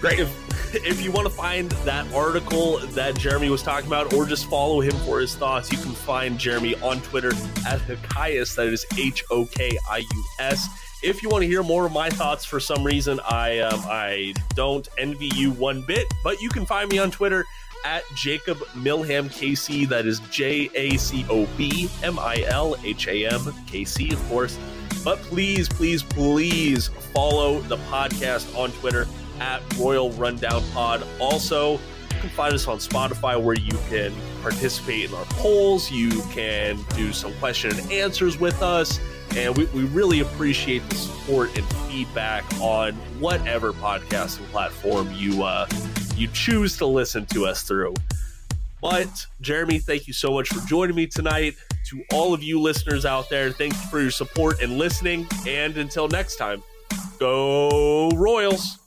Great. If if you want to find that article that Jeremy was talking about, or just follow him for his thoughts, you can find Jeremy on Twitter at Hokius. That is H O K I U S. If you want to hear more of my thoughts, for some reason I um, I don't envy you one bit, but you can find me on Twitter at Jacob Milham KC. That is J A C O B M I L H A M K C, of course. But please, please, please follow the podcast on Twitter at Royal Rundown Pod. Also, you can find us on Spotify where you can participate in our polls. You can do some question and answers with us. And we, we really appreciate the support and feedback on whatever podcasting platform you uh, you choose to listen to us through. But Jeremy, thank you so much for joining me tonight. To all of you listeners out there, thank you for your support and listening. And until next time, go Royals.